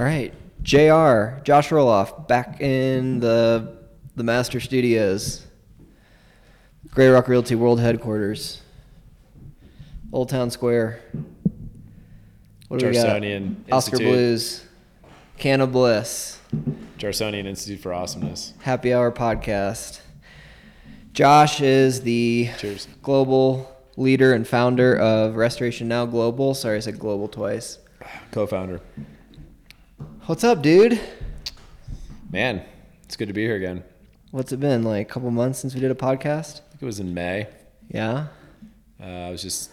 All right, Jr. Josh Roloff back in the the Master Studios, Grey Rock Realty World Headquarters, Old Town Square. What do we got? Oscar Institute. Blues, Can of Bliss, Jarsonian Institute for Awesomeness. Happy Hour podcast. Josh is the Cheers. global leader and founder of Restoration Now Global. Sorry, I said global twice. Co-founder. What's up, dude? Man, it's good to be here again. What's it been like? A couple months since we did a podcast? I think it was in May. Yeah. Uh, I was just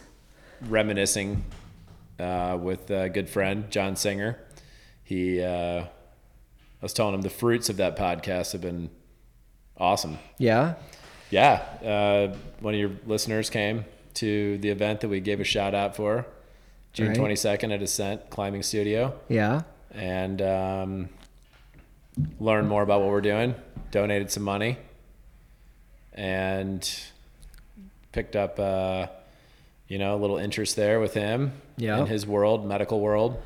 reminiscing uh, with a good friend, John Singer. He, uh, I was telling him the fruits of that podcast have been awesome. Yeah. Yeah, uh, one of your listeners came to the event that we gave a shout out for, June Right. twenty second at Ascent Climbing Studio, Yeah. And um, learned more about what we're doing. Donated some money, and picked up, uh, you know, a little interest there with him Yeah. in his world, medical world,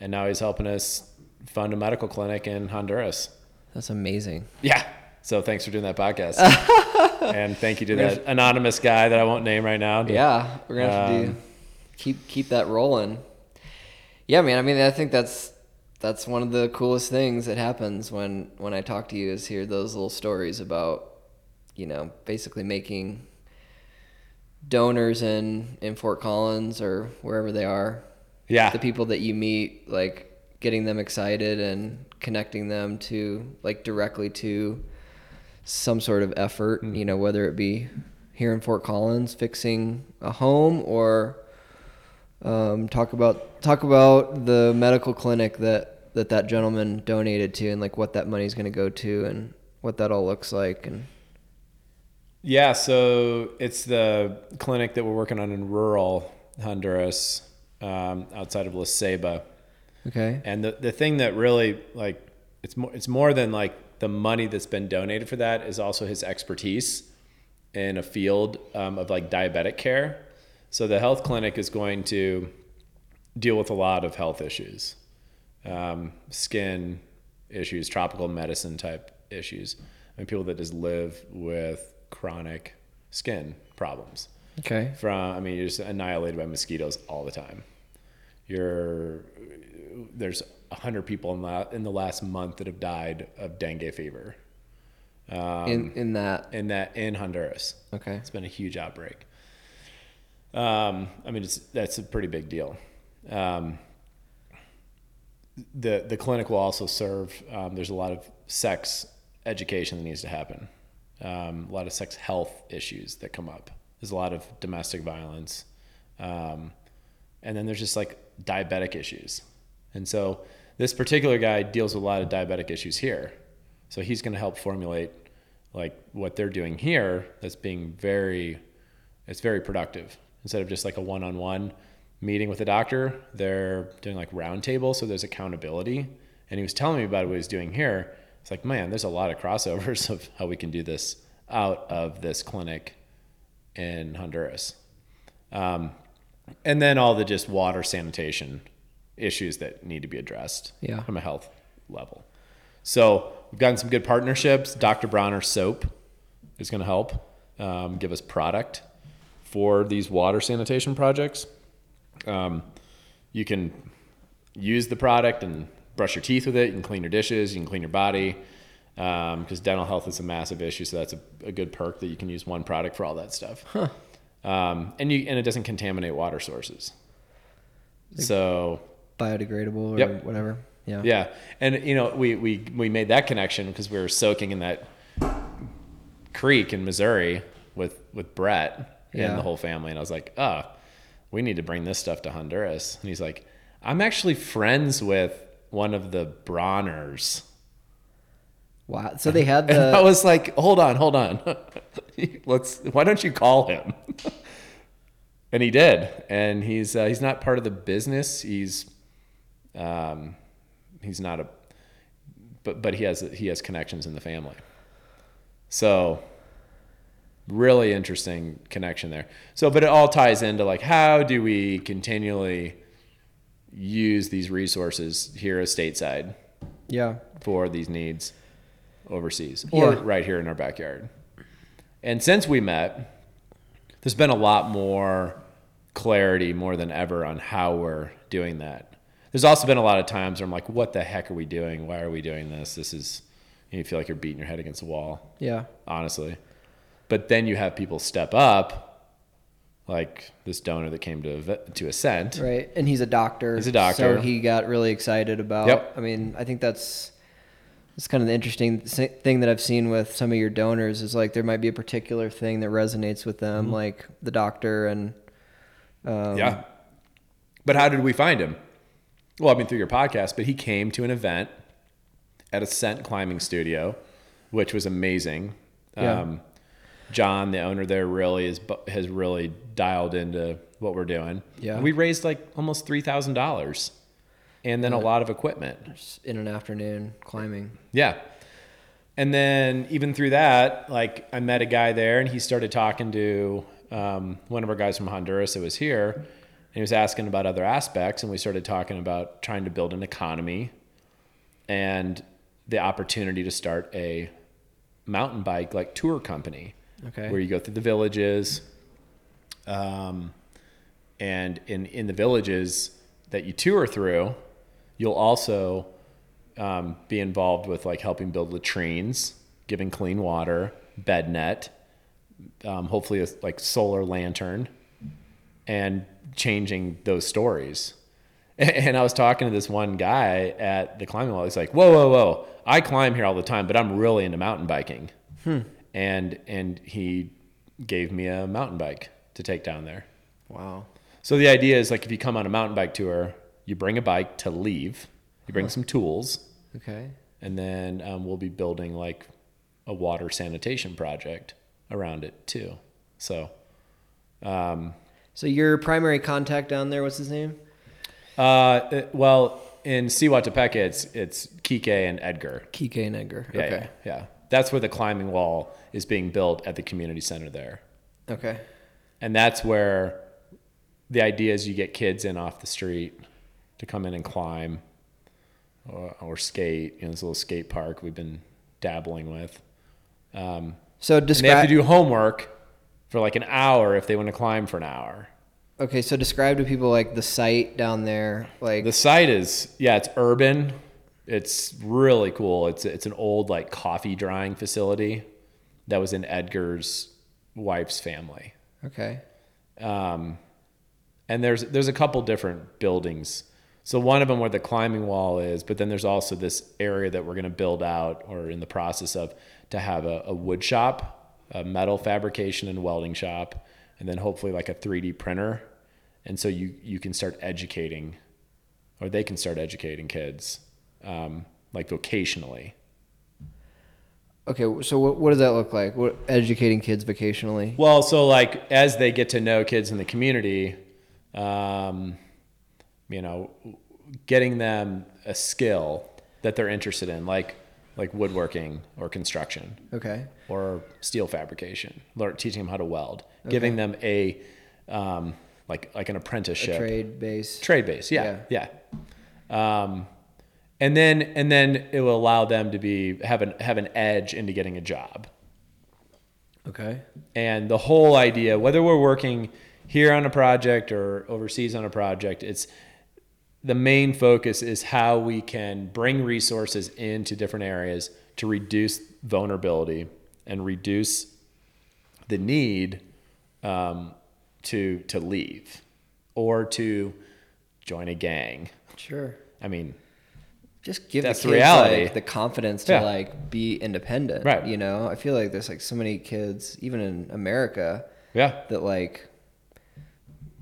and now he's helping us fund a medical clinic in Honduras. That's amazing. Yeah. So thanks for doing that podcast. and thank you to that anonymous guy that I won't name right now. Yeah, we're gonna have to do Um, keep keep that rolling. Yeah, man. I mean, I think that's that's one of the coolest things that happens when when I talk to you is hear those little stories about you know basically making donors in in Fort Collins or wherever they are Yeah. the people that you meet like getting them excited and connecting them to like directly to some sort of effort mm. you know whether it be here in fort collins fixing a home or um, talk about talk about the medical clinic that that that gentleman donated to and like what that money's going to go to and what that all looks like and Yeah. So it's the clinic that we're working on in rural Honduras, um, outside of La Ceiba. okay And the, the thing that really like it's more it's more than like the money that's been donated for that is also his expertise in a field um, of like diabetic care. So the health clinic is going to deal with a lot of health issues, um, skin issues, tropical medicine type issues, and people that just live with chronic skin problems okay from I mean you're just annihilated by mosquitoes all the time. You're there's hundred people in the in the last month that have died of dengue fever. Um, in in that in that in Honduras, okay it's been a huge outbreak. Um, I mean, it's that's a pretty big deal. Um, the the clinic will also serve. Um, there's a lot of sex education that needs to happen. Um, a lot of sex health issues that come up. There's a lot of domestic violence, um, and then there's just like diabetic issues. And so this particular guy deals with a lot of diabetic issues here. So he's going to help formulate like what they're doing here. That's being very, it's very productive. Instead of just like a one-on-one meeting with a doctor, they're doing like roundtable. So there's accountability. And he was telling me about what he's doing here. It's like, man, there's a lot of crossovers of how we can do this out of this clinic in Honduras. Um, and then all the just water sanitation issues that need to be addressed Yeah. from a health level. So we've gotten some good partnerships. Dr. Bronner Soap is going to help um, give us product for these water sanitation projects. Um, you can use the product and brush your teeth with it. You can clean your dishes. You can clean your body because dental health is a massive issue. So that's a, a good perk that you can use one product for all that stuff. Um, and you and it doesn't contaminate water sources. So biodegradable or Yep. whatever yeah yeah, and you know we we we made that connection because we were soaking in that creek in Missouri with with Brett Yeah. and the whole family, and I was like, oh, we need to bring this stuff to Honduras. And he's like, I'm actually friends with one of the Bronners. wow so they had And I was like, hold on, hold on. Let's. Why don't you call him? and he did. And he's uh, he's not part of the business. He's um, he's not a. But but he has he has connections in the family. So really interesting connection there. So but it all ties into like how do we continually use these resources here as stateside Yeah. for these needs overseas or Yeah. right here in our backyard. And since we met, there's been a lot more clarity more than ever on how we're doing that. There's also been a lot of times where I'm like, what the heck are we doing? Why are we doing this? This is, you feel like you're beating your head against the wall, Yeah. honestly. But then you have people step up, like this donor that came to to Ascent. Right. And he's a doctor. He's a doctor. So he got really excited about. Yep. I mean, I think that's that's kind of the interesting thing that I've seen with some of your donors is like there might be a particular thing that resonates with them, like the doctor and. Um, Yeah. But how did we find him? Well, I mean, through your podcast, but he came to an event at Ascent Climbing Studio, which was amazing. Yeah. Um, John, the owner there, really is has really dialed into what we're doing. Yeah. And we raised like almost three thousand dollars, and then a lot of equipment. just in an afternoon climbing. Yeah. And then even through that, like I met a guy there and he started talking to um, one of our guys from Honduras that was here. And he was asking about other aspects. And we started talking about trying to build an economy and the opportunity to start a mountain bike like tour company Okay. where you go through the villages. Um, and in, in the villages that you tour through, you'll also um, be involved with like helping build latrines, giving clean water, bed net, um, hopefully a like solar lantern, and changing those stories. And I was talking to this one guy at the climbing wall. He's like, "Whoa, whoa, whoa! I climb here all the time, but I'm really into mountain biking." And and he gave me a mountain bike to take down there. Wow. So the idea is like if you come on a mountain bike tour, you bring a bike to leave, you bring some tools, Okay. and then um, we'll be building like a water sanitation project around it too. So, um, So your primary contact down there, what's his name? uh, well, in Siguatepeque, it's it's Kike and Edgar. Kike and Edgar. Yeah, okay. yeah, yeah. That's where the climbing wall is being built at the community center there, Okay. and that's where the idea is you get kids in off the street to come in and climb or, or skate. You know, this little skate park we've been dabbling with. Um, So And they have to do homework for like an hour if they want to climb for an hour. okay, so describe to people like the site down there, like The site is yeah, it's urban. It's really cool. It's it's an old like coffee drying facility that was in Edgar's wife's family. okay, Um, and there's there's a couple different buildings. So one of them where the climbing wall is, but then there's also this area that we're going to build out or in the process of to have a, a wood shop, a metal fabrication and welding shop, and then hopefully like a 3D printer. And so you you can start educating, or they can start educating kids, um, like vocationally. Okay. So what, what does that look like? What educating kids vocationally? Well, so like as they get to know kids in the community, um, you know, getting them a skill that they're interested in, like like woodworking or construction Okay. or steel fabrication, learn, teaching them how to weld, giving them a um, like like an apprenticeship, Trade base. trade base. Yeah, yeah. Um, and then and then it will allow them to be have an have an edge into getting a job. Okay. And the whole idea, whether we're working here on a project or overseas on a project, it's the main focus is how we can bring resources into different areas to reduce vulnerability and reduce the need um, to to leave or to join a gang. Sure. I mean, Just give That's the the kids reality. like the confidence to Yeah. like be independent. Right. You know, I feel like there's like so many kids, even in America, yeah, that like.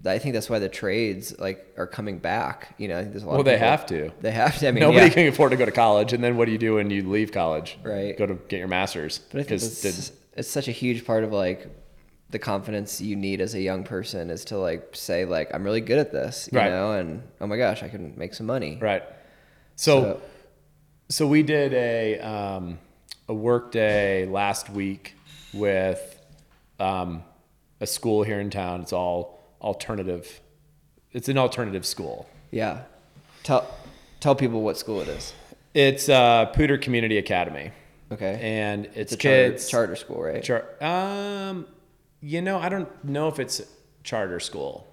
I think that's why the trades like are coming back. You know, I think there's a lot. well, of they have to. They have to. I mean, Nobody yeah. can afford to go to college, and then what do you do when you leave college? Right. Go to get your master's But I think because it's, it's such a huge part of like the confidence you need as a young person is to like say like I'm really good at this, you Right. know, and oh my gosh, I can make some money. right. So, so we did a um, a work day last week with um, a school here in town. It's all alternative. It's an alternative school. yeah, Tell tell people what school it is. It's uh, Poudre Community Academy, Okay. and it's, it's a charter, kids. charter school, right? Char- um, you know, I don't know if it's charter school.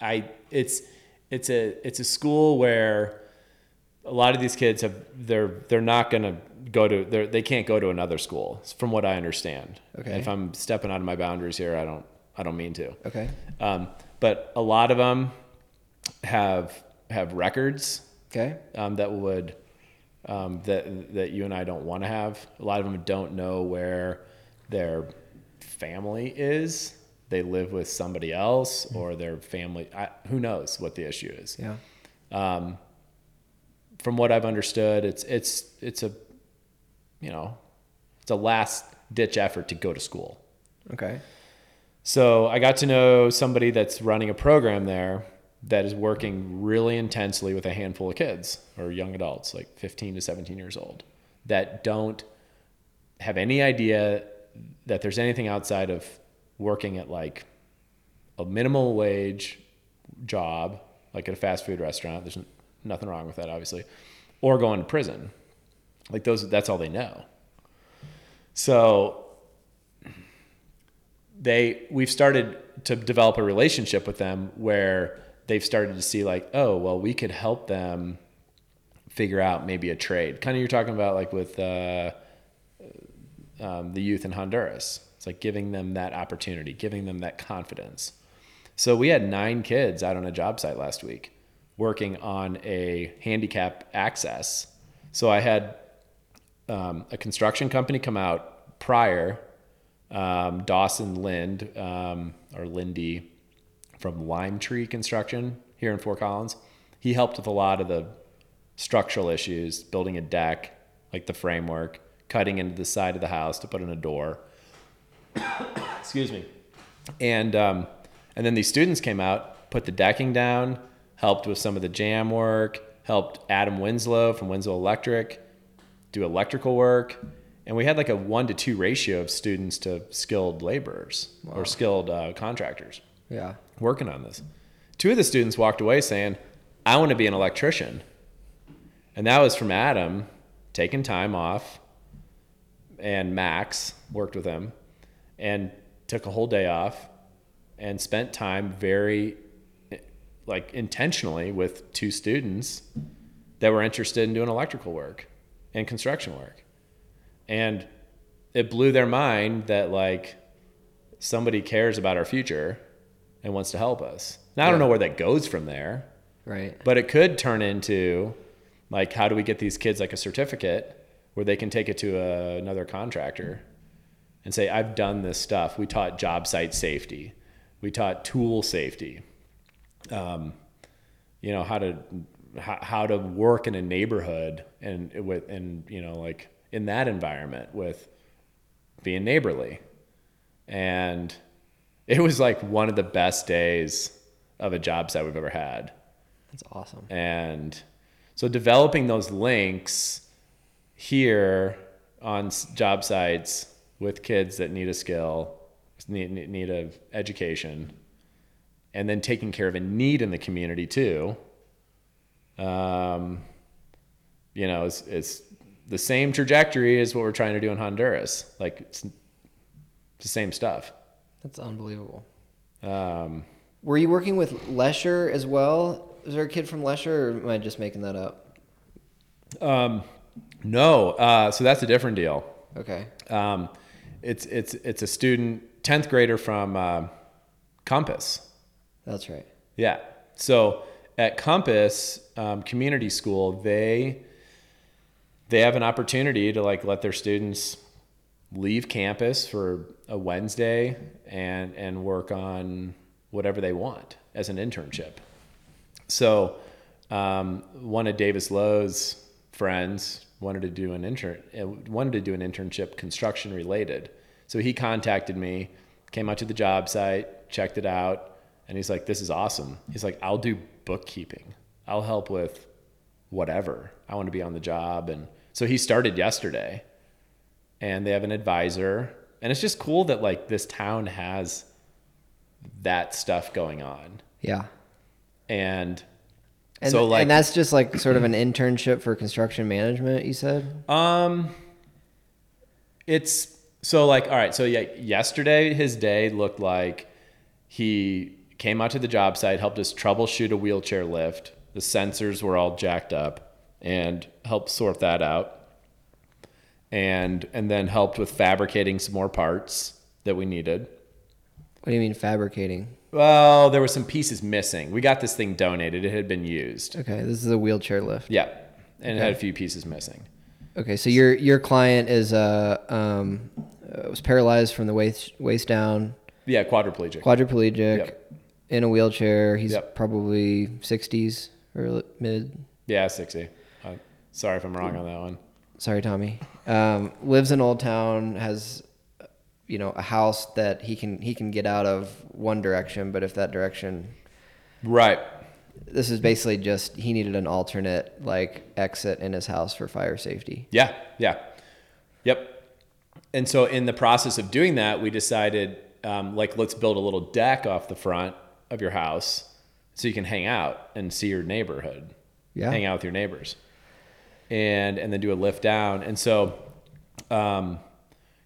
I it's it's a it's a school where a lot of these kids have they're they're not gonna go to they they can't go to another school from what I understand. Okay. If I'm stepping out of my boundaries here, I don't I don't mean to. Okay. Um, but a lot of them have have records Okay. um, that would um, that that you and I don't want to have. A lot of them don't know where their family is. They live with somebody else, or their family. I, who knows what the issue is? Yeah. Um, from what I've understood, it's it's it's a you know it's a last ditch effort to go to school. Okay. So I got to know somebody that's running a program there that is working really intensely with a handful of kids or young adults, like 15 to 17 years old, that don't have any idea that there's anything outside of working at like a minimal wage job, like at a fast food restaurant. There's nothing wrong with that, obviously, or going to prison. Like those, that's all they know. So they we've started to develop a relationship with them where they've started to see like oh well we could help them figure out maybe a trade kind of you're talking about like with uh, um, the youth in honduras it's like giving them that opportunity giving them that confidence so we had nine kids out on a job site last week working on a handicap access so i had um, a construction company come out prior um, Dawson Lind um, or Lindy from Lime Tree Construction here in Fort Collins. He helped with a lot of the structural issues, building a deck, like the framework, cutting into the side of the house to put in a door. Excuse me. And um, and then these students came out, put the decking down, helped with some of the jam work, helped Adam Winslow from Winslow Electric do electrical work and we had like a one to two ratio of students to skilled laborers or skilled uh, contractors Yeah. working on this. Two of the students walked away saying, I want to be an electrician. And that was from Adam taking time off, and Max worked with him and took a whole day off and spent time very like intentionally with two students that were interested in doing electrical work and construction work and it blew their mind that like somebody cares about our future and wants to help us. Now I don't know where that goes from there, Right. but it could turn into like how do we get these kids like a certificate where they can take it to a, another contractor and say I've done this stuff. We taught job site safety. We taught tool safety. Um, you know how to how, how to work in a neighborhood and with and you know like in that environment with being neighborly and it was like one of the best days of a job site we've ever had That's awesome. and so developing those links here on job sites with kids that need a skill need, need a education and then taking care of a need in the community too um, you know it's, it's the same trajectory as what we're trying to do in honduras like it's, it's the same stuff That's unbelievable. um, Were you working with Lesher as well? Is there a kid from Lesher, or am I just making that up? um, no uh, so that's a different deal Okay. Um, it's it's it's a student, tenth grader from uh, Compass. That's right. Yeah. So at Compass um, Community School, they they have an opportunity to like let their students leave campus for a Wednesday and and work on whatever they want as an internship. So um, one of Davis Lowe's friends wanted to do an intern uh, wanted to do an internship construction related. So he contacted me, came out to the job site, checked it out, and he's like, "This is awesome." He's like, "I'll do bookkeeping. I'll help with whatever. I want to be on the job." And so he started yesterday, and they have an advisor, and it's just cool that like this town has that stuff going on Yeah. and And, so like and that's just like sort of an internship for construction management. You said. Um, it's so like all right. So yeah, yesterday his day looked like he came out to the job site, helped us troubleshoot a wheelchair lift. The sensors were all jacked up, and helped sort that out. And and then helped with fabricating some more parts that we needed. What do you mean fabricating? Well, there were some pieces missing. We got this thing donated. It had been used. Okay, this is a wheelchair lift. Yeah, and it had a few pieces missing. Okay, so your your client is uh um was paralyzed from the waist waist down, Yeah, quadriplegic. quadriplegic, Yep. In a wheelchair. He's Yep. probably sixties or mid. yeah, sixty. Uh, sorry if I'm wrong on that one. Sorry, Tommy. Um, lives in Old Town. Has you know a house that he can he can get out of one direction, but if that direction Right. this is basically just he needed an alternate like exit in his house for fire safety. Yeah, yeah, yep. And so in the process of doing that, we decided um, like let's build a little deck off the front of your house so you can hang out and see your neighborhood. Yeah. hang out with your neighbors, and and then do a lift down. And so, um,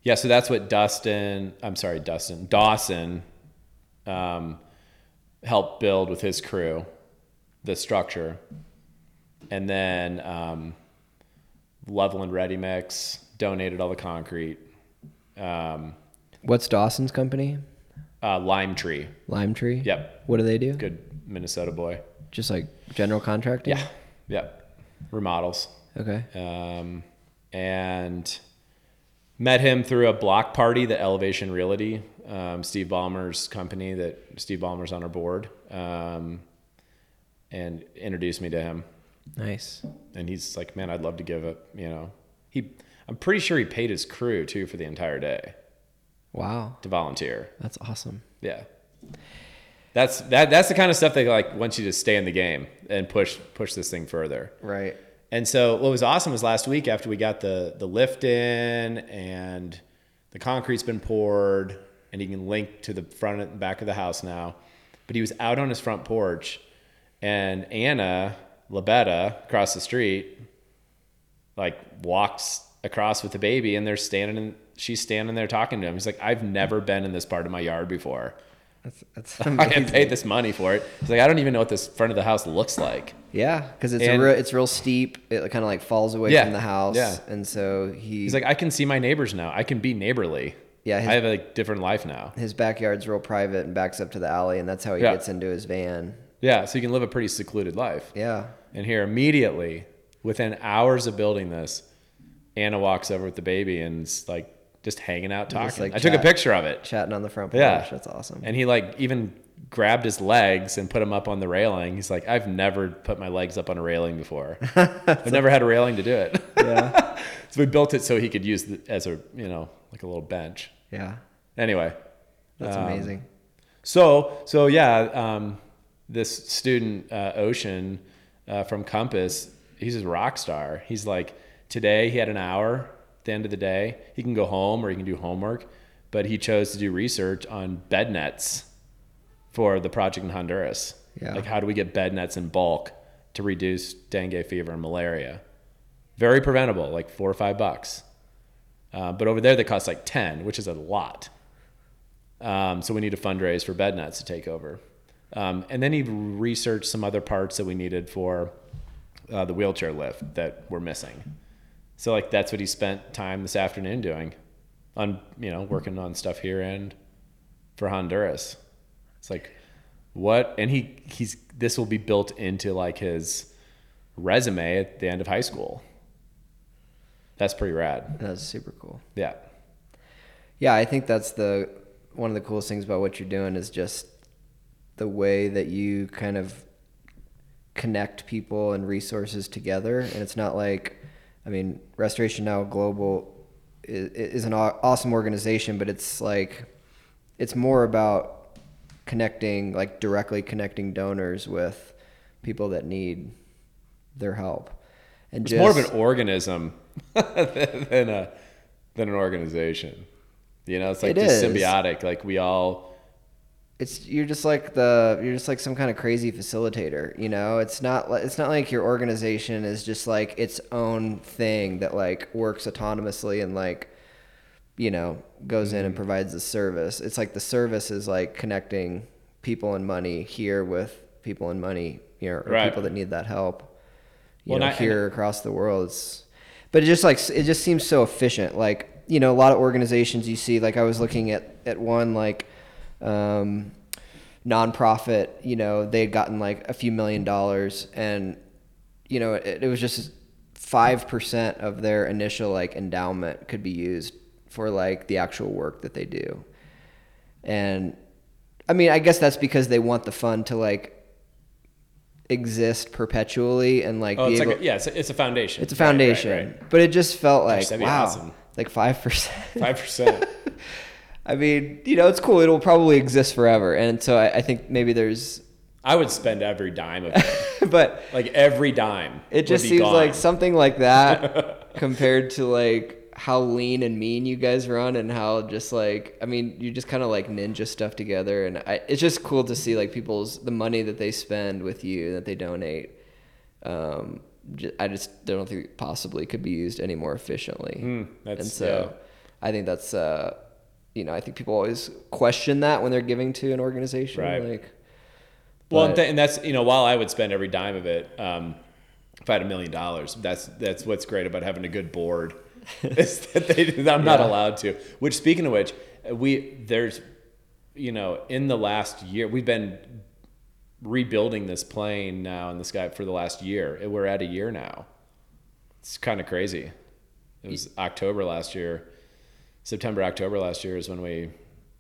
yeah, so that's what Dustin. I'm sorry, Dustin Dawson. Um, helped build with his crew the structure, and then um, Loveland Ready Mix donated all the concrete. Um, What's Dawson's company? Uh, Lime Tree. Lime Tree. Yep. What do they do? Good Minnesota boy. Just like general contracting. Yeah. Yep. Remodels. Okay. Um, and met him through a block party that Elevation Realty, um, Steve Ballmer's company that Steve Ballmer's on our board, um, and introduced me to him. Nice. And he's like, man, I'd love to give it, you know, he, I'm pretty sure he paid his crew too for the entire day Wow. to volunteer. That's awesome. Yeah. That's that that's the kind of stuff that like wants you to stay in the game and push push this thing further. Right. And so what was awesome was last week after we got the the lift in and the concrete's been poured and he can link to the front and back of the house now. But he was out on his front porch and Anna Labetta across the street like walks across with the baby and they're standing in she's standing there talking to him. He's like, I've never been in this part of my yard before. That's that's I amazing. have paid this money for it. He's like, I don't even know what this front of the house looks like. Yeah, because it's And- a real, it's real steep. It kind of like falls away Yeah, from the house. yeah. And so he He's like, I can see my neighbors now. I can be neighborly. Yeah, his- I have a different life now. his backyard's real private and backs up to the alley, and that's how he Yeah. gets into his van. Yeah, so you can live a pretty secluded life. Yeah. And here, immediately, within hours of building this, Anna walks over with the baby and like just hanging out talking. Just, like, I took a picture of it. Chatting on the front porch. Yeah. That's awesome. And he like even grabbed his legs and put them up on the railing. He's like, I've never put my legs up on a railing before. I've never had a railing to do it. yeah. so we built it so he could use it as a, you know, like a little bench. Yeah. Anyway, That's Um, amazing. So, so yeah, um, this student uh, Ocean uh, from Compass, he's a rock star. He's like today he had an hour at the end of the day. He can go home or he can do homework, but he chose to do research on bed nets for the project in Honduras. Yeah. Like how do we get bed nets in bulk to reduce dengue fever and malaria? Very preventable, like four or five bucks. Uh, but over there they cost like ten, which is a lot. Um, so we need to fundraise for bed nets to take over. Um, and then he researched some other parts that we needed for uh, the wheelchair lift that were missing. So like that's what he spent time this afternoon doing, on you know working on stuff here and for Honduras. It's like what, and he he's this will be built into like his resume at the end of high school. That's pretty rad. That's super cool. Yeah. Yeah, I think that's the one of the coolest things about what you're doing is just the way that you kind of connect people and resources together. And it's not like, I mean, Restoration Now Global is, is an awesome organization, but it's like, it's more about connecting, like directly connecting donors with people that need their help. And It's more of an organism than a than an organization. You know, it's like It just is. symbiotic. Like we all it's you're just like the you're just like some kind of crazy facilitator you know? It's not it's not like your organization is just like its own thing that like works autonomously and like you know goes in and mm-hmm. provides the service. It's like the service is like connecting people and money here with people and money you know or Right. people that need that help you Well, know I- here across the world. It's but it just like it just seems so efficient. Like you know a lot of organizations you see like i was looking at at one like um nonprofit you know they had gotten like a few million dollars and you know it, it was just 5% of their initial like endowment could be used for like the actual work that they do and i mean i guess that's because they want the fund to like exist perpetually and like Oh, be it's able like a, yeah, it's a, it's a foundation. it's a Right, right, foundation right. but it just felt like that'd wow awesome. like 5% Five percent. i mean you know it's cool it'll probably exist forever and so i, I think maybe there's I would spend every dime of it. but like every dime. It just seems gone. like something like that compared to like how lean and mean you guys run and how just like I mean you just kind of like ninja stuff together and I, it's just cool to see like people's the money that they spend with you that they donate. Um, I just don't think it possibly could be used any more efficiently. Mm, that's- and so yeah. I think that's uh, you know I think people always question that when they're giving to an organization Right. like. Well, But- and, th- and that's you know, while I would spend every dime of it, um, if I had a million dollars, that's that's what's great about having a good board. is that they, I'm not allowed to. Which, speaking of which, we there's, you know, in the last year, we've been rebuilding this plane now in the sky for the last year. We're at a year now. It's kind of crazy. It was October last year, September, October last year is when we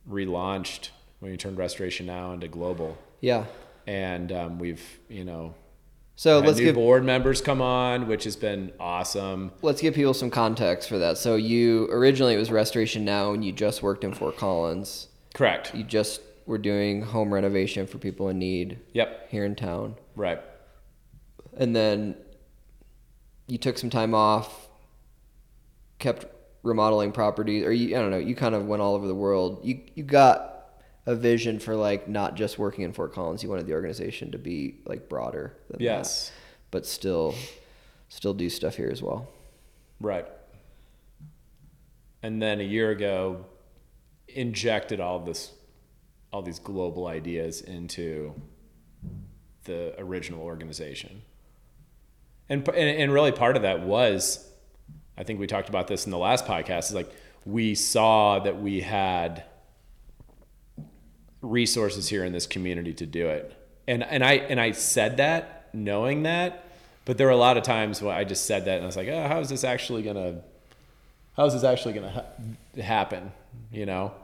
relaunched when we turned Restoration Now into global Yeah. and um, we've you know So let's new give board members come on, which has been awesome. let's give people some context for that. So you originally it was Restoration Now, and you just worked in Fort Collins. Correct. You just were doing home renovation for people in need Yep. here in town, Right. and then you took some time off, kept remodeling properties, or you I don't know. You kind of went all over the world. You you got a vision for like not just working in Fort Collins. You wanted the organization to be like broader. Than that, Yes. but still, still do stuff here as well. Right. And then a year ago, injected all this, all these global ideas into the original organization. And, and and really part of that was, I think we talked about this in the last podcast. Is like we saw that we had resources here in this community to do it. And and I and I said that knowing that, but there were a lot of times when I just said that and I was like, oh, how is this actually gonna, how is this actually gonna ha- happen? You know.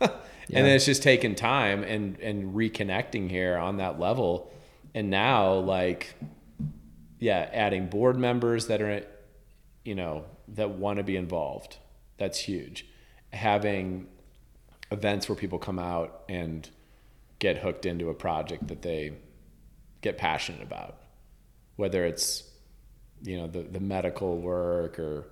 And then it's just taken time and and reconnecting here on that level, and now like, yeah, adding board members that are, you know, that want to be involved. That's huge. Having events where people come out and get hooked into a project that they get passionate about whether it's you know the, the medical work or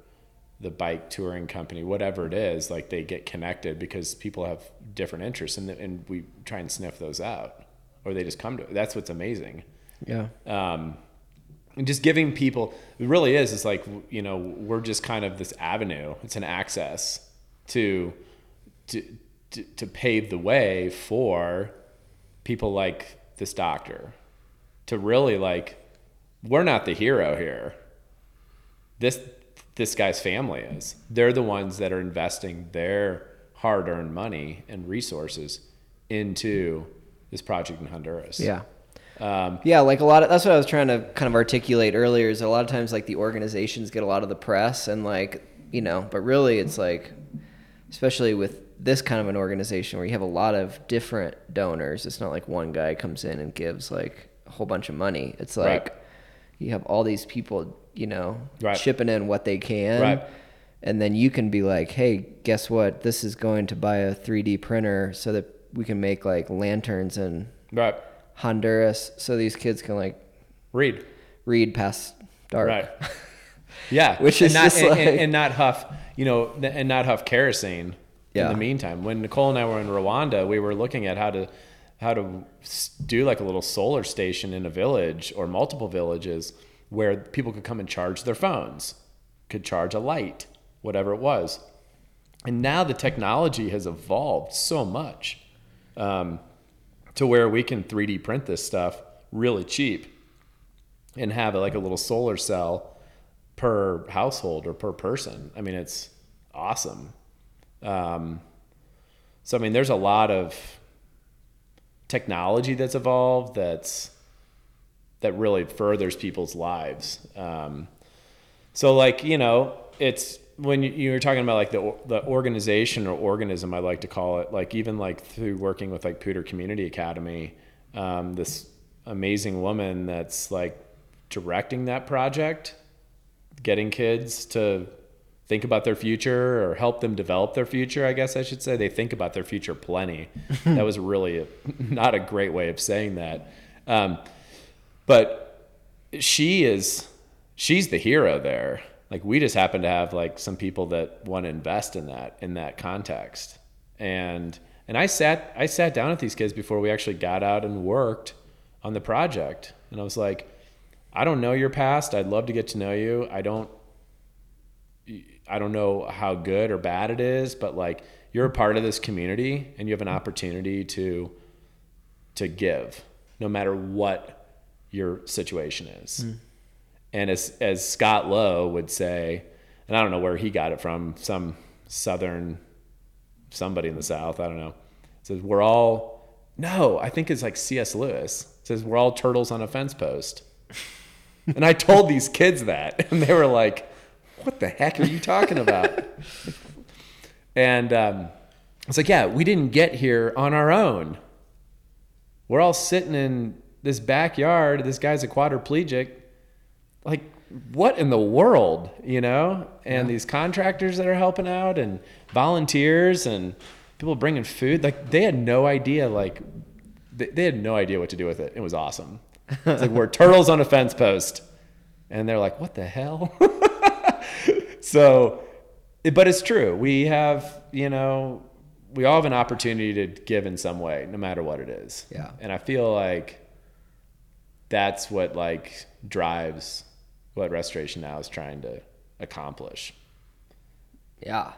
the bike touring company whatever it is like they get connected because people have different interests and, and we try and sniff those out or they just come to it that's what's amazing Yeah. um, just giving people it really is it's like you know we're just kind of this avenue. It's an access to to to, to pave the way for people like this doctor to really like we're not the hero here. This this guy's family is. They're the ones that are investing their hard-earned money and resources into this project in honduras. Yeah. Um, Yeah, like a lot of that's what I was trying to kind of articulate earlier is a lot of times like the organizations get a lot of the press and like, you know, but really it's like especially with this kind of an organization where you have a lot of different donors. It's not like one guy comes in and gives like a whole bunch of money. It's like Right. you have all these people, you know, Right. chipping in what they can. Right. And then you can be like, "Hey, guess what? This is going to buy a 3D printer so that we can make like lanterns and right Honduras, so these kids can like read read past dark. Right. Yeah, Which and is not, just and, and- like- and not huff, you know, and not huff kerosene. Yeah. In the meantime, when Nicole and I were in Rwanda, we were looking at how to how to do like a little solar station in a village or multiple villages where people could come and charge their phones, could charge a light, whatever it was. And now the technology has evolved so much um, to where we can 3D print this stuff really cheap and have it like a little solar cell per household or per person. I mean, it's awesome. Um, so I mean, there's a lot of technology that's evolved that's that really furthers people's lives. Um, so like you know, it's when you, were talking about like the the organization or organism, I like to call it. Like even like through working with like Poudre Community Academy, um, this amazing woman that's like directing that project, getting kids to think about their future or help them develop their future, I guess I should say. They think about their future plenty. that was really a, not a great way of saying that. Um, but she is, she's the hero there. Like we just happen to have like some people that want to invest in that, in that context. And, and I sat, I sat down with these kids before we actually got out and worked on the project. And I was like, I don't know your past. I'd love to get to know you. I don't I don't know how good or bad it is, but like you're a part of this community and you have an opportunity to to give no matter what your situation is. Mm. And as as Scott Lowe would say, and I don't know where he got it from, some southern somebody in the south, I don't know. Says we're all no, I think it's like C.S. Lewis. Says we're all turtles on a fence post. and I told these kids that and they were like what the heck are you talking about? and um, it's like, yeah, we didn't get here on our own. We're all sitting in this backyard. This guy's a quadriplegic. Like, what in the world, you know? And yeah. these contractors that are helping out and volunteers and people bringing food, like, they had no idea, like, they, they had no idea what to do with it. It was awesome. It's like, we're turtles on a fence post. And they're like, what the hell? so, but it's true. We have, you know, we all have an opportunity to give in some way, no matter what it is. Yeah. And I feel like that's what like drives what Restoration Now is trying to accomplish. Yeah.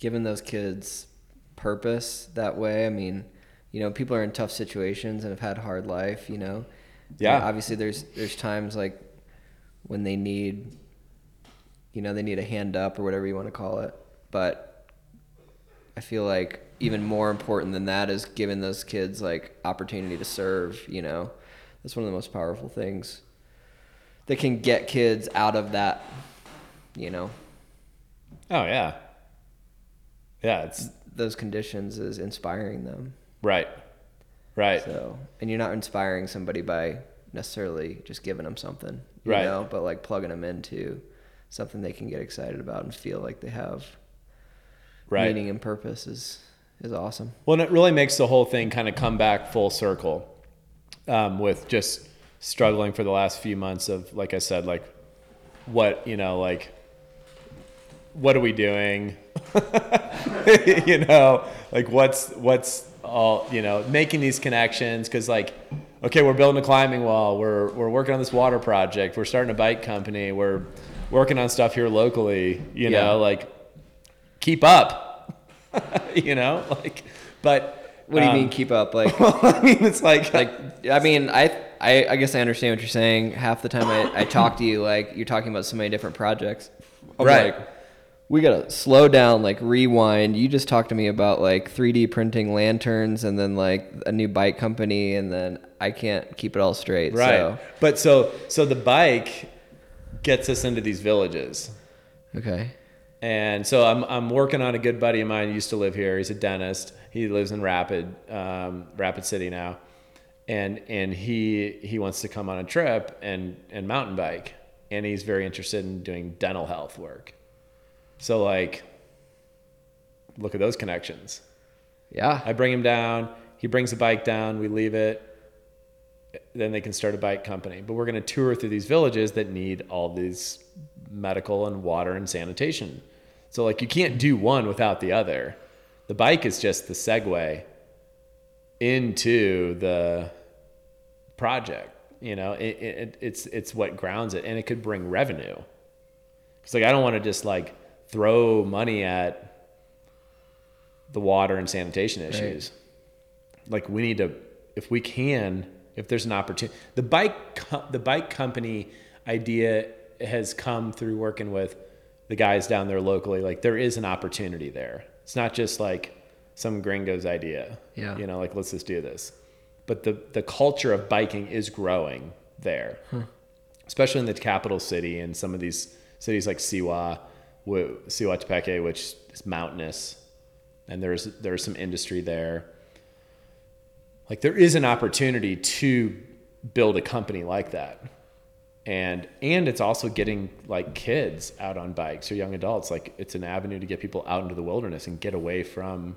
Giving those kids purpose that way. I mean, you know, people are in tough situations and have had hard life, you know. Yeah. obviously there's there's times like when they need you know, they need a hand up or whatever you want to call it. But I feel like even more important than that is giving those kids like opportunity to serve, you know. That's one of the most powerful things that can get kids out of that, you know. Oh yeah. Yeah, it's those conditions is inspiring them. Right. Right. So, and you're not inspiring somebody by necessarily just giving them something, you right. know, but like plugging them into something they can get excited about and feel like they have right. meaning and purpose is is awesome. Well, and it really makes the whole thing kind of come back full circle um, with just struggling for the last few months of, like I said, like what you know, like what are we doing? you know, like what's what's all you know, making these connections because like okay, we're building a climbing wall, we're we're working on this water project, we're starting a bike company, we're working on stuff here locally, you yeah. know, like keep up, you know, like, but. What do you um, mean keep up? Like, well, I mean, it's like, like, I mean, I, I, I guess I understand what you're saying. Half the time I, I talk to you, like, you're talking about so many different projects. I'm right. Like, we gotta slow down, like rewind. You just talked to me about like 3D printing lanterns and then like a new bike company, and then I can't keep it all straight. Right. So. But so so the bike gets us into these villages. Okay. And so I'm, I'm working on a good buddy of mine. He used to live here. He's a dentist. He lives in Rapid, um, Rapid City now. And, and he, he wants to come on a trip and, and mountain bike. And he's very interested in doing dental health work. So like, look at those connections. Yeah. I bring him down. He brings the bike down. We leave it then they can start a bike company. But we're going to tour through these villages that need all these medical and water and sanitation. So like you can't do one without the other. The bike is just the segue into the project. You know, it, it, it's it's what grounds it, and it could bring revenue. It's like I don't want to just like throw money at the water and sanitation issues. Right. Like we need to, if we can, if there's an opportunity. The bike the bike company idea has come through working with the guys down there locally. Like there is an opportunity there. It's not just like some gringo's idea. Yeah. You know, like let's just do this but the the culture of biking is growing there, especially in the capital city and some of these cities like Siwa, Siguatepeque, which is mountainous, and there's there's some industry there. Like there is an opportunity to build a company like that. And and it's also getting like kids out on bikes or young adults. Like it's an avenue to get people out into the wilderness and get away from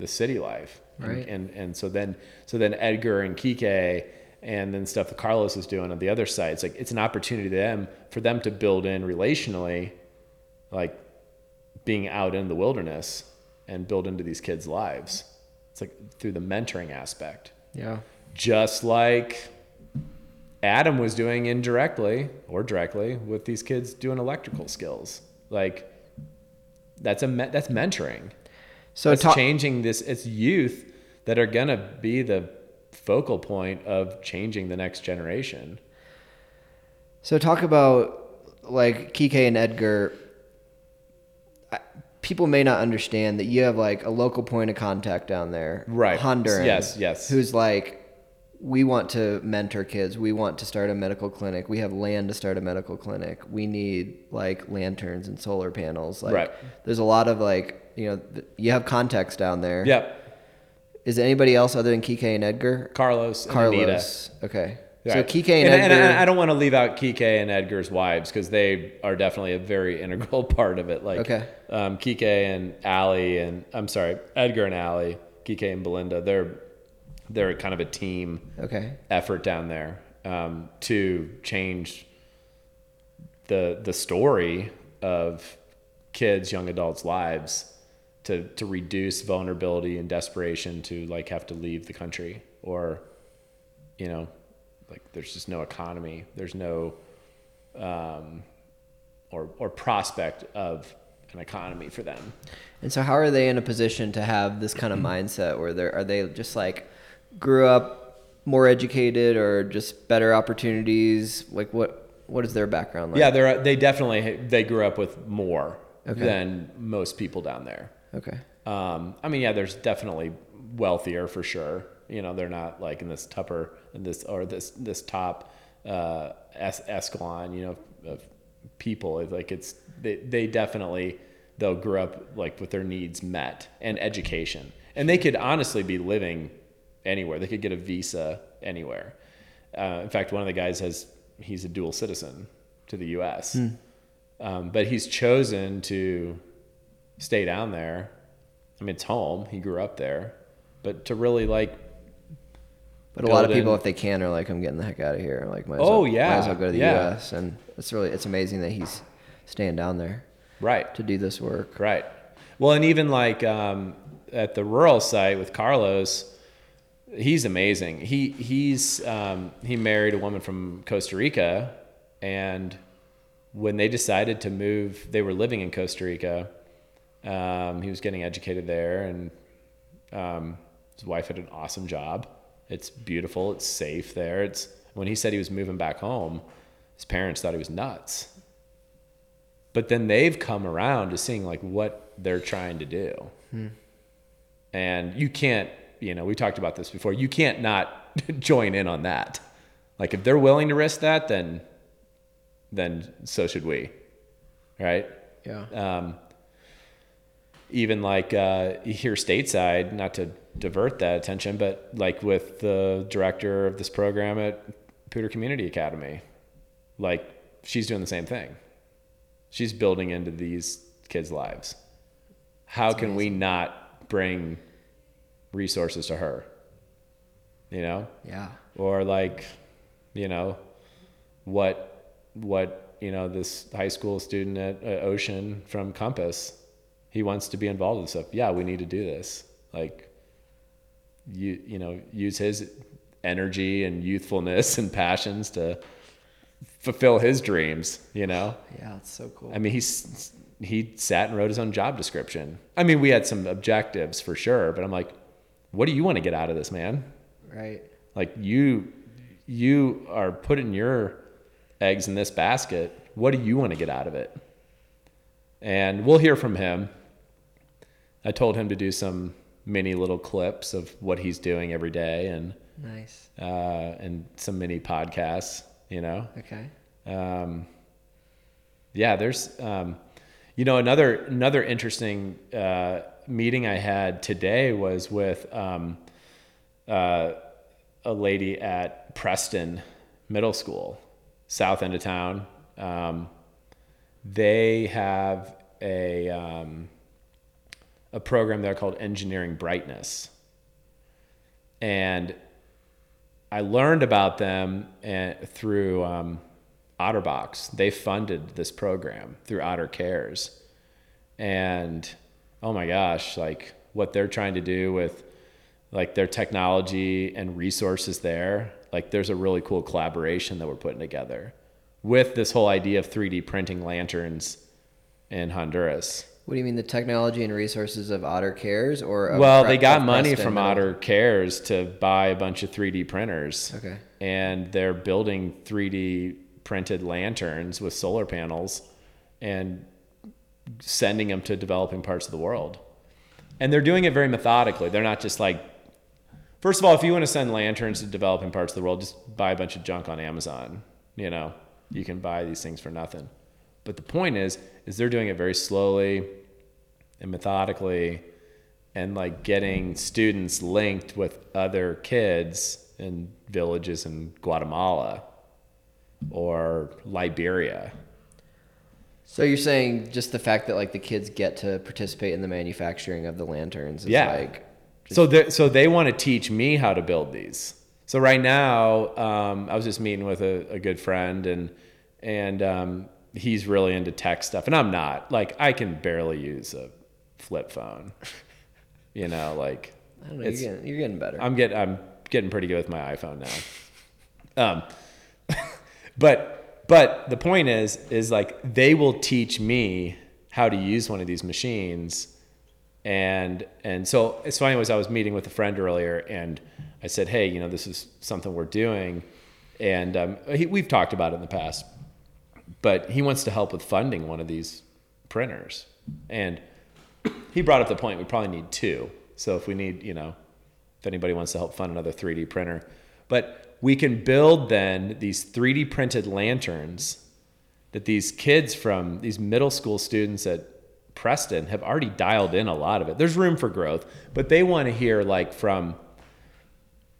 the city life. Right. And, and, and so then so then Edgar and Kike and then stuff that Carlos is doing on the other side. It's like it's an opportunity to them for them to build in relationally, like being out in the wilderness and build into these kids' lives. It's like through the mentoring aspect. Yeah. Just like Adam was doing indirectly or directly with these kids doing electrical skills. Like that's a that's mentoring. So it's ta- changing this. It's youth that are gonna be the focal point of changing the next generation. So talk about like Kike and Edgar. People may not understand that you have like a local point of contact down there, right? Honduran, yes, yes. Who's like, we want to mentor kids. We want to start a medical clinic. We have land to start a medical clinic. We need like lanterns and solar panels. Like, right. There's a lot of like you know, you have contacts down there. Yep. Is anybody else other than Kike and Edgar? Carlos. Carlos. Okay. Right. So Kike and, and, Edgar. And I don't want to leave out Kike and Edgar's wives because they are definitely a very integral part of it. Like, okay. um, Kike and Allie and I'm sorry, Edgar and Allie, Kike and Belinda. They're they're kind of a team. Okay. Effort down there um, to change the the story of kids, young adults' lives to to reduce vulnerability and desperation to like have to leave the country or you know like there's just no economy there's no um, or or prospect of an economy for them and so how are they in a position to have this kind of mindset where they're are they just like grew up more educated or just better opportunities like what what is their background like yeah they're they definitely they grew up with more okay. than most people down there Okay. Um, I mean, yeah, there's definitely wealthier for sure. You know, they're not like in this tupper in this or this this top uh, es- escalon. You know, of people. Like it's they they definitely they'll grow up like with their needs met and education, and they could honestly be living anywhere. They could get a visa anywhere. Uh, in fact, one of the guys has he's a dual citizen to the U.S. Mm. Um, but he's chosen to stay down there. I mean, it's home. He grew up there, but to really like. But a lot of people, in, if they can, are like, "I'm getting the heck out of here." Like, might oh well, yeah, might as well go to the yeah. U.S. And it's really it's amazing that he's staying down there, right, to do this work, right. Well, and even like um, at the rural site with Carlos, he's amazing. He he's um, he married a woman from Costa Rica, and when they decided to move, they were living in Costa Rica um, he was getting educated there, and um, his wife had an awesome job. It's beautiful. It's safe there. It's when he said he was moving back home, his parents thought he was nuts. But then they've come around to seeing like what they're trying to do, hmm. and you can't. You know, we talked about this before. You can't not join in on that. Like if they're willing to risk that, then then so should we, right? Yeah. Um, even like uh, here stateside, not to divert that attention, but like with the director of this program at Poudre Community Academy, like she's doing the same thing. She's building into these kids' lives. How That's can amazing. we not bring resources to her? You know? Yeah. Or like, you know, what what you know this high school student at, at Ocean from Compass he wants to be involved in stuff. Yeah, we need to do this. Like, you you know use his energy and youthfulness and passions to fulfill his dreams. You know. Yeah, it's so cool. I mean, he's he sat and wrote his own job description. I mean, we had some objectives for sure, but I'm like, what do you want to get out of this, man? right. Like you you are putting your eggs in this basket. What do you want to get out of it? And we'll hear from him. I told him to do some mini little clips of what he's doing every day and Nice. uh, and some mini podcasts, you know. Okay. Um, yeah, there's, um, you know, another another interesting uh, meeting I had today was with um, uh, a lady at Preston Middle School, south end of town. Um, they have a um, a program there called Engineering Brightness, and I learned about them and, through um, OtterBox. They funded this program through Otter Cares, and oh my gosh, like what they're trying to do with like their technology and resources there. Like there's a really cool collaboration that we're putting together with this whole idea of 3D printing lanterns in Honduras. What do you mean the technology and resources of Otter Cares or of Well, they got money Preston from? Otter Cares to buy a bunch of 3D printers. Okay. And they're building 3D printed lanterns with solar panels and sending them to developing parts of the world. And they're doing it very methodically. They're not just like, first of all, if you want to send lanterns to developing parts of the world, just buy a bunch of junk on Amazon. You know, you can buy these things for nothing. But the point is, is they're doing it very slowly and methodically and like getting students linked with other kids in villages in Guatemala or Liberia. So you're saying just the fact that like the kids get to participate in the manufacturing of the lanterns is Yeah. like So they so they want to teach me how to build these. So right now, um, I was just meeting with a, a good friend and and um, he's really into tech stuff, and I'm not. Like I can barely use a flip phone. You know, like I don't know, you're getting, you're getting better. I'm getting I'm getting pretty good with my iPhone now. Um, but but the point is is like they will teach me how to use one of these machines, and and so so anyways, I was meeting with a friend earlier, and I said, hey, you know, this is something we're doing, and um, he, we've talked about it in the past, but he wants to help with funding one of these printers, and he brought up the point we probably need two. So if we need, you know, if anybody wants to help fund another 3D printer, but we can build then these 3D printed lanterns that these kids from these middle school students at Preston have already dialed in a lot of it. There's room for growth, but they want to hear like from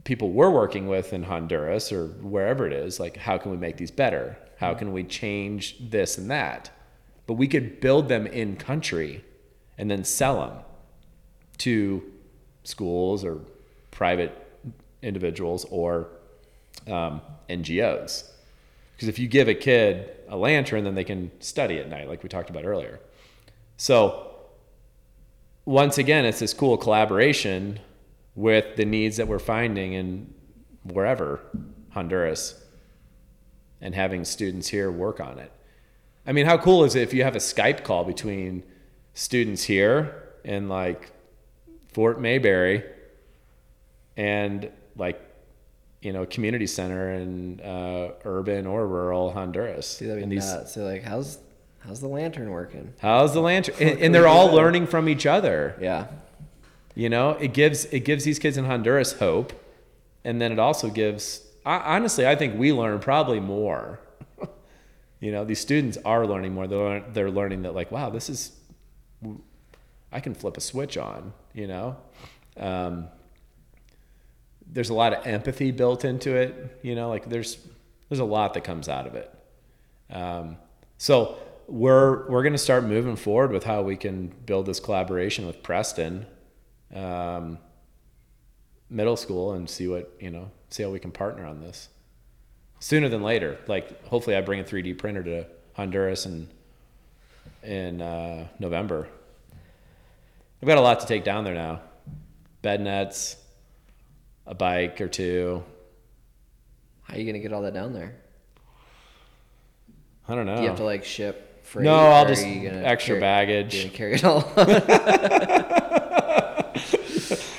people we're working with in Honduras or wherever it is, like how can we make these better? How can we change this and that? But we could build them in country and then sell them to schools or private individuals or um, NGOs. Because if you give a kid a lantern, then they can study at night, like we talked about earlier. So, once again, it's this cool collaboration with the needs that we're finding in wherever, Honduras, and having students here work on it. I mean, how cool is it if you have a Skype call between students here in like Fort Mayberry and like you know community center in uh, urban or rural Honduras. See, that'd be these, nuts. So like, how's how's the lantern working? how's the lantern? And, and they're all learning from each other. Yeah. You know, it gives it gives these kids in Honduras hope, and then it also gives. I, honestly, I think we learn probably more. you know, these students are learning more. They're they're learning that like, wow, this is. I can flip a switch on. You know, um, there's a lot of empathy built into it. You know, like there's there's a lot that comes out of it. Um, so we're we're going to start moving forward with how we can build this collaboration with Preston um, Middle School and see what you know, see how we can partner on this sooner than later. Like hopefully, I bring a 3D printer to Honduras in in uh, November. I've got a lot to take down there now. Bed nets, a bike or two. How are you gonna get all that down there? I don't know. Do you have to like ship freight? No, I'll just extra carry- baggage. Carry it all?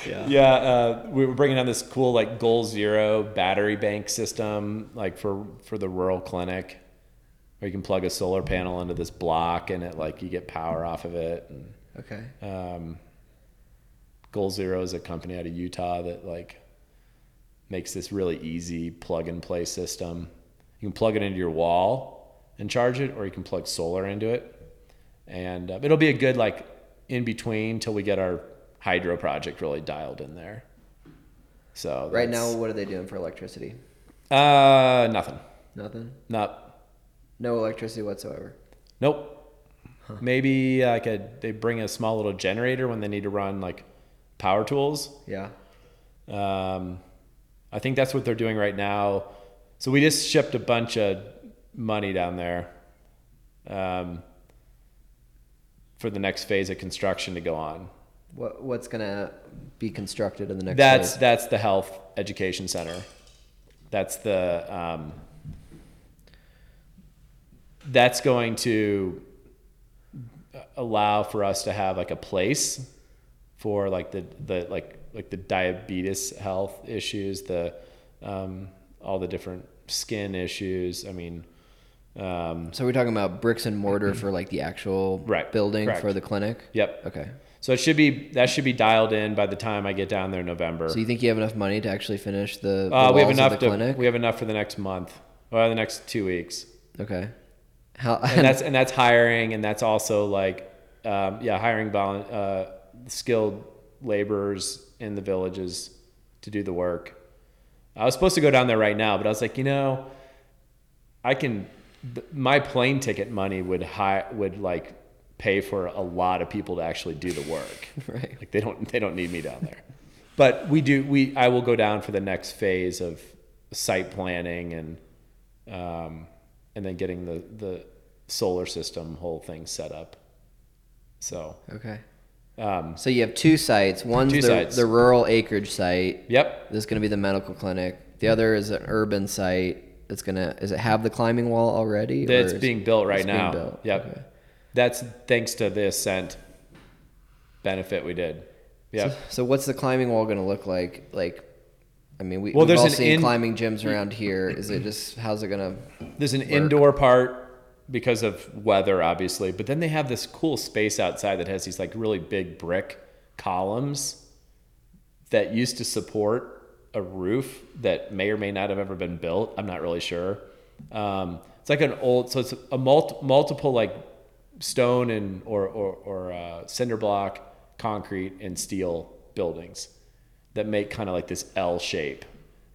yeah. Yeah, uh, we were bringing down this cool like Goal Zero battery bank system, like for for the rural clinic, where you can plug a solar panel into this block and it like you get power off of it. And Okay. um, Goal Zero is a company out of Utah that like makes this really easy plug and play system. You can plug it into your wall and charge it, or you can plug solar into it, and uh, it'll be a good like in between till we get our hydro project really dialed in there. So Right now, what are they doing for electricity? uh, nothing. Nothing. Not No electricity whatsoever. nope. Maybe like a they bring a small little generator when they need to run like power tools. Yeah. Um, I think that's what they're doing right now. So we just shipped a bunch of money down there um, for the next phase of construction to go on. What What's gonna be constructed in the next? That's phase? that's the health education center. That's the um, that's going to allow for us to have like a place for like the the like like the diabetes health issues, the um, all the different skin issues. I mean, um, So we're talking about bricks and mortar for like the actual Right, building correct. for the clinic. yep. Okay. So it should be that should be dialed in by the time I get down there in November. So you think you have enough money to actually finish the, the Uh, we have enough of the to clinic? we have enough for the next month or the next two weeks. okay. How? and that's and that's hiring and that's also like um, yeah hiring volun- uh, skilled laborers in the villages to do the work i was supposed to go down there right now but i was like you know i can th- my plane ticket money would hi- would like pay for a lot of people to actually do the work right. like they don't they don't need me down there but we do we i will go down for the next phase of site planning and um, and then getting the the solar system whole thing set up so Okay. Um, So you have two sites. One's Two the, sites. the rural acreage site. yep This is going to be the medical clinic. The other is an urban site. That's gonna. Does it have the climbing wall already? is- being built right it's being now built? yep Okay. that's thanks to the ascent benefit we did yeah So, so what's the climbing wall going to look like? Like, I mean, we, Well, we've there's all seen in- climbing gyms around here. Is it just how's it going to? There's an indoor part because of weather, obviously, but then they have this cool space outside that has these like really big brick columns that used to support a roof that may or may not have ever been built. I'm not really sure. Um, it's like an old, so it's a mul- multiple like stone and or or, or uh, cinder block, concrete and steel buildings that make kind of like this L shape.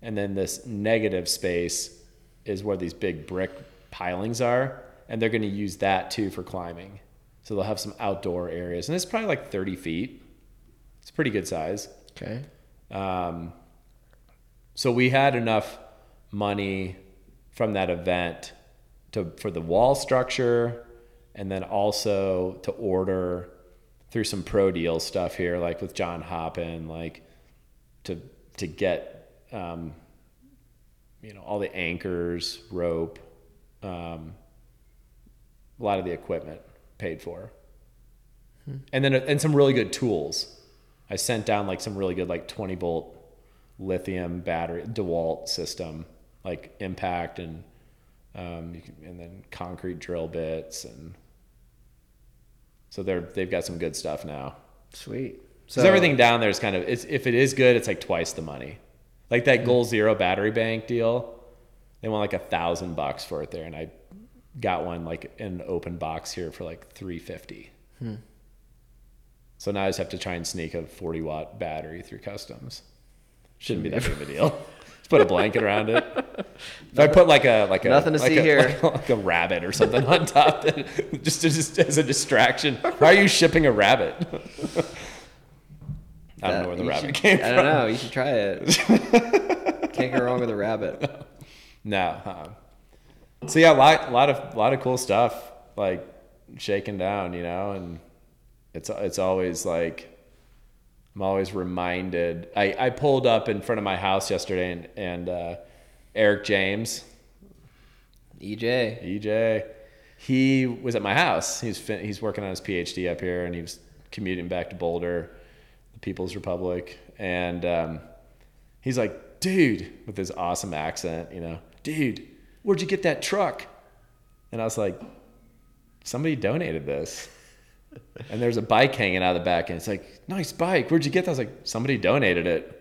And then this negative space is where these big brick pilings are. And they're going to use that too for climbing. So they'll have some outdoor areas. And it's probably like 30 feet. It's pretty good size. Okay. Um, so we had enough money from that event to for the wall structure, and then also to order through some pro deal stuff here, like with John Hoppin, like to to get um, you know all the anchors, rope, um, a lot of the equipment paid for, and then and some really good tools. I sent down like some really good like 20 volt lithium battery DeWalt system, like impact and um, you can, and then concrete drill bits and so they're they've got some good stuff now. Sweet. So everything down there is kind of it's, if it is good, it's like twice the money. Like that Goal Zero battery bank deal, they want like a thousand bucks for it there, and I got one like in an open box here for like three fifty. Hmm. So now I just have to try and sneak a forty watt battery through customs. Shouldn't be that big of a deal. Just put a blanket around it. If I put like a like a Nothing to like see a, here. like, a- like a rabbit or something on top, then just just as a distraction. Why are you shipping a rabbit? I don't know where the rabbit should- came I from. don't know. You should try it. Can't go wrong with a rabbit. No. uh-uh. So yeah, a lot, lot of, lot of cool stuff like shaking down, you know, and it's it's always like I'm always reminded. I, I pulled up in front of my house yesterday and, and uh, Eric James, EJ. EJ, he was at my house. He's fin- he's working on his PhD up here, and he was commuting back to Boulder, the People's Republic, and um, he's like, "Dude," with his awesome accent, you know, "Dude, where'd you get that truck?" And I was like, "Somebody donated this." And there's a bike hanging out of the back, and it's like, "Nice bike. Where'd you get that?" I was like, "Somebody donated it."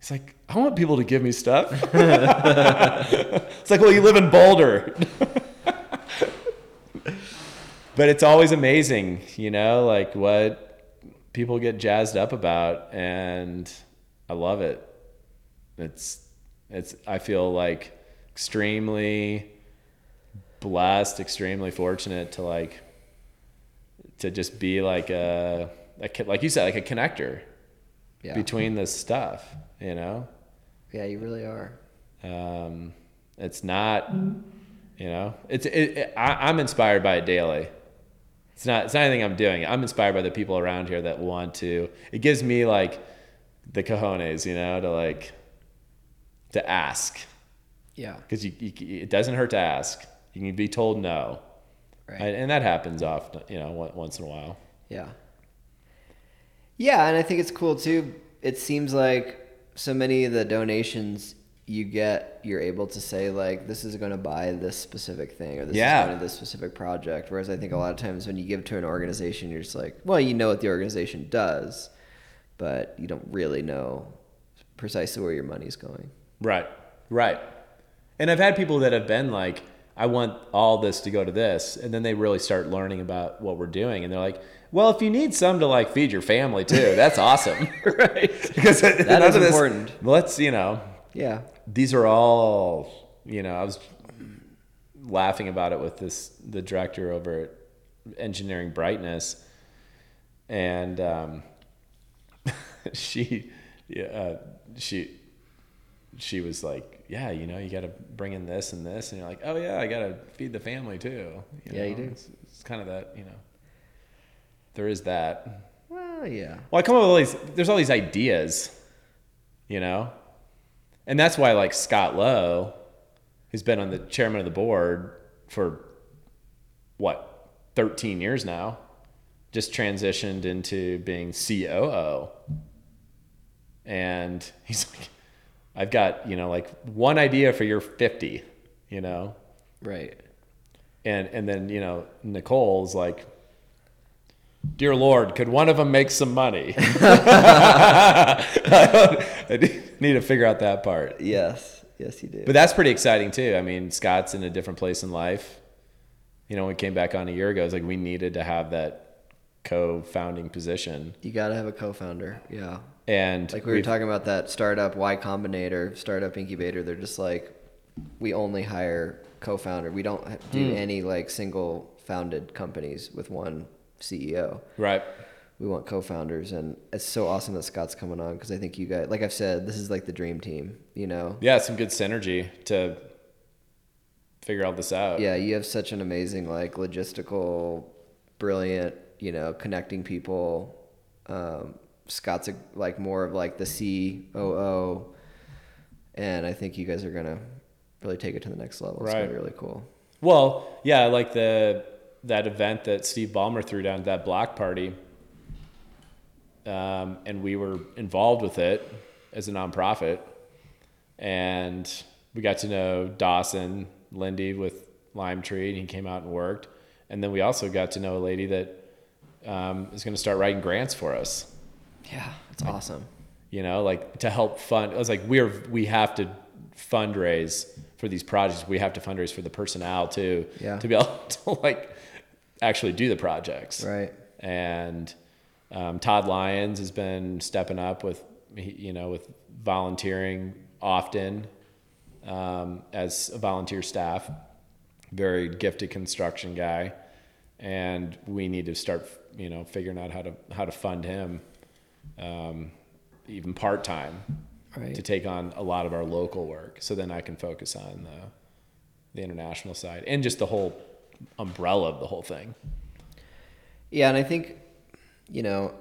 He's like, I want people to give me stuff. it's like, well, you live in Boulder. but it's always amazing, you know, like what people get jazzed up about, and I love it. It's, it's. I feel like extremely blessed, extremely fortunate to like, to just be like a, a like you said, like a connector Yeah. between this stuff, you know. yeah, you really are. Um, it's not, you know, it's it, it, I, I'm inspired by it daily. It's not it's not anything I'm doing. I'm inspired by the people around here that want to. It gives me like the cojones, you know, to like to ask Yeah. because you, you, it doesn't hurt to ask. You can be told no, Right. and, and that happens often, you know, once in a while. Yeah. Yeah, and I think it's cool too. It seems like so many of the donations you get, you're able to say like, "This is going to buy this specific thing," or "This Yeah. is going to this specific project." Whereas I think a lot of times when you give to an organization, you're just like, "Well, you know what the organization does, but you don't really know precisely where your money's going." Right, right. And I've had people that have been like, I want all this to go to this. And then they really start learning about what we're doing. And they're like, well, if you need some to like feed your family too, that's awesome. right. Because that is important. Let's, you know, Yeah. these are all, you know, I was laughing about it with this, the director over at Engineering Brightness. And um, she, yeah, uh, she, she was like, "Yeah, you know, you got to bring in this and this," and you're like, "Oh yeah, I got to feed the family too." Yeah, you do. It's, it's kind of that, you know. There is that. Well, yeah. Well, I come up with all these. There's all these ideas, you know, and that's why like Scott Lowe, who's been on the chairman of the board for what 13 years now, just transitioned into being COO, and he's like, I've got you know like one idea for your 50, you know, Right. and and then you know Nicole's like, "Dear Lord, could one of them make some money?" I need to figure out that part. Yes. Yes, you do. But that's pretty exciting too. I mean, Scott's in a different place in life. You know, when we came back on a year ago, it's like we needed to have that co-founding position, you got to have a co-founder. Yeah. And Like we were talking about that startup Y Combinator, startup incubator. They're just like, we only hire co-founder. We don't do Hmm. any like single founded companies with one CEO. right. We want co-founders, and it's so awesome that Scott's coming on because I think you guys, like I've said, this is like the dream team. You know, Yeah, some good synergy to figure all this out. yeah, you have such an amazing like logistical, brilliant, you know, connecting people. Um, Scott's a, like more of like the COO, and I think you guys are gonna really take it to the next level. It's gonna be Right. really cool. Well, yeah, like the that event that Steve Ballmer threw down that block party, um, and we were involved with it as a nonprofit, and we got to know Dawson Lindy with Lime Tree, and he came out and worked, and then we also got to know a lady that um, is going to start writing grants for us Yeah, it's awesome. you know, like to help fund. I was like, we're we have to fundraise for these projects. We have to fundraise for the personnel too, Yeah. to be able to like actually do the projects. Right. And um, Todd Lyons has been stepping up with, you know, with volunteering often um, as a volunteer staff. Very gifted construction guy, and we need to start, you know, figuring out how to how to fund him, um, even part time, Right. to take on a lot of our local work. So then I can focus on the the international side and just the whole umbrella of the whole thing. Yeah, and I think, you know,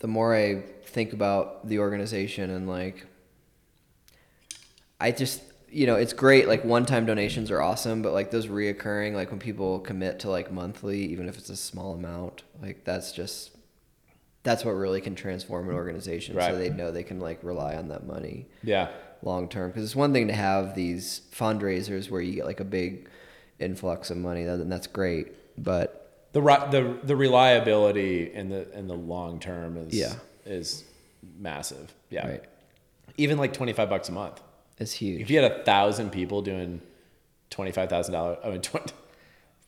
the more I think about the organization and like, I just, you know, it's great. Like one time donations are awesome, but like those reoccurring, like when people commit to like monthly, even if it's a small amount, like that's just, that's what really can transform an organization. Right. So they know they can like rely on that money Yeah. long term. Because it's one thing to have these fundraisers where you get like a big influx of money, and that's great. But The the the reliability in the in the long term is Yeah. is massive. Yeah. Right. Even like twenty five bucks a month. it's huge. If you had a thousand people doing twenty five thousand dollars, I mean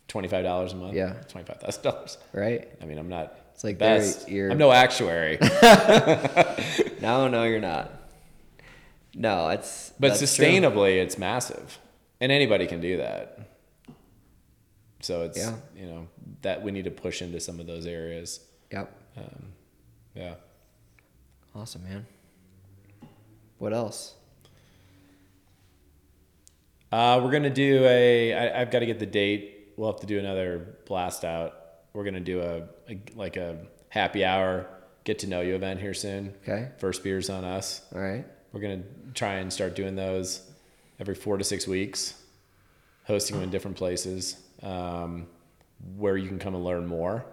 twenty five dollars a month. Yeah. twenty five thousand dollars. right? I mean, I'm not. It's like best. you're- I'm no actuary, No, no, you're not. No, it's but that's true. sustainably, it's massive, and anybody can do that. So it's Yeah. you know that we need to push into some of those areas. Yep. Um, yeah. Awesome, man. What else? Uh, we're gonna do a. I, I've got to get the date. We'll have to do another blast out. We're gonna do a, a like a happy hour get to know you event here soon. Okay. First beers on us. All right. We're gonna try and start doing those every four to six weeks, hosting them in different places um, where you can come and learn more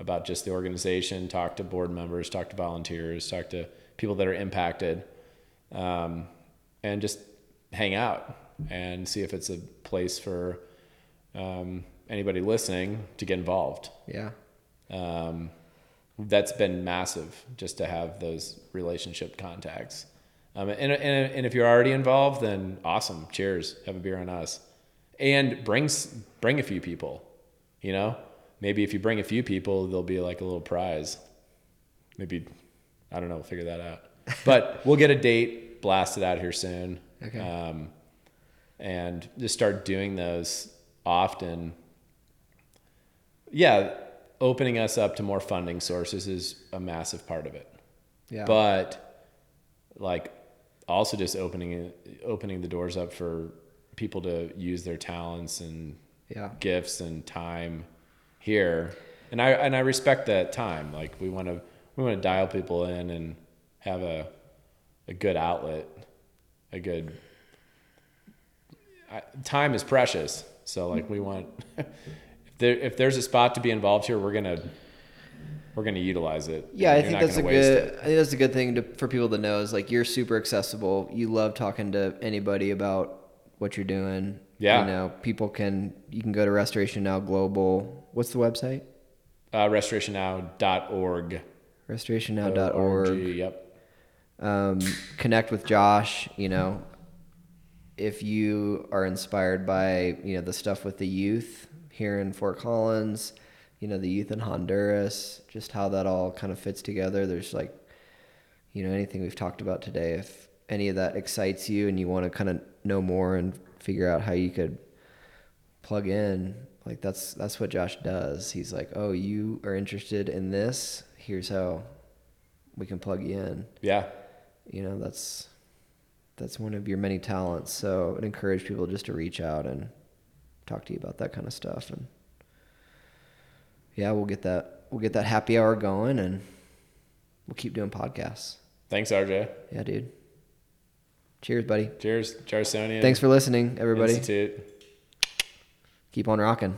about just the organization. Talk to board members, talk to volunteers, talk to people that are impacted, um, and just hang out and see if it's a place for um, anybody listening to get involved Yeah. um, that's been massive just to have those relationship contacts. Um, and, and, and if you're already involved, then awesome. Cheers. Have a beer on us. And bring, bring a few people, you know, maybe if you bring a few people, there'll be like a little prize. Maybe, I don't know, we'll figure that out, but we'll get a date blasted out here soon. Okay. Um, and just start doing those often yeah, opening us up to more funding sources is a massive part of it. Yeah. But like also just opening opening the doors up for people to use their talents and yeah. gifts and time here. And I and I respect that time. Like we want to we want to dial people in and have a a good outlet, a good I, time is precious. So like we want there if there's a spot to be involved here, we're gonna we're gonna utilize it. Yeah, I think that's a good. it. I think that's a good thing to, for people to know. Is like you're super accessible. You love talking to anybody about what you're doing. Yeah. You know, people can. You can go to Restoration Now Global. What's the website? Uh, restorationnow.org. RestorationNow.org. ORG, Yep. um, connect with Josh. You know, if you are inspired by you know the stuff with the youth here in Fort Collins, you know the youth in Honduras, just how that all kind of fits together. There's like, you know, anything we've talked about today. If any of that excites you and you want to kind of know more and figure out how you could plug in, like that's that's what Josh does. He's like, oh, you are interested in this. Here's how we can plug you in Yeah. you know that's that's one of your many talents so i'd encourage people just to reach out and talk to you about that kind of stuff and yeah we'll get that we'll get that happy hour going and we'll keep doing podcasts Thanks, RJ. yeah dude cheers buddy Cheers, Jarsonian. thanks for listening everybody Institute. keep on rocking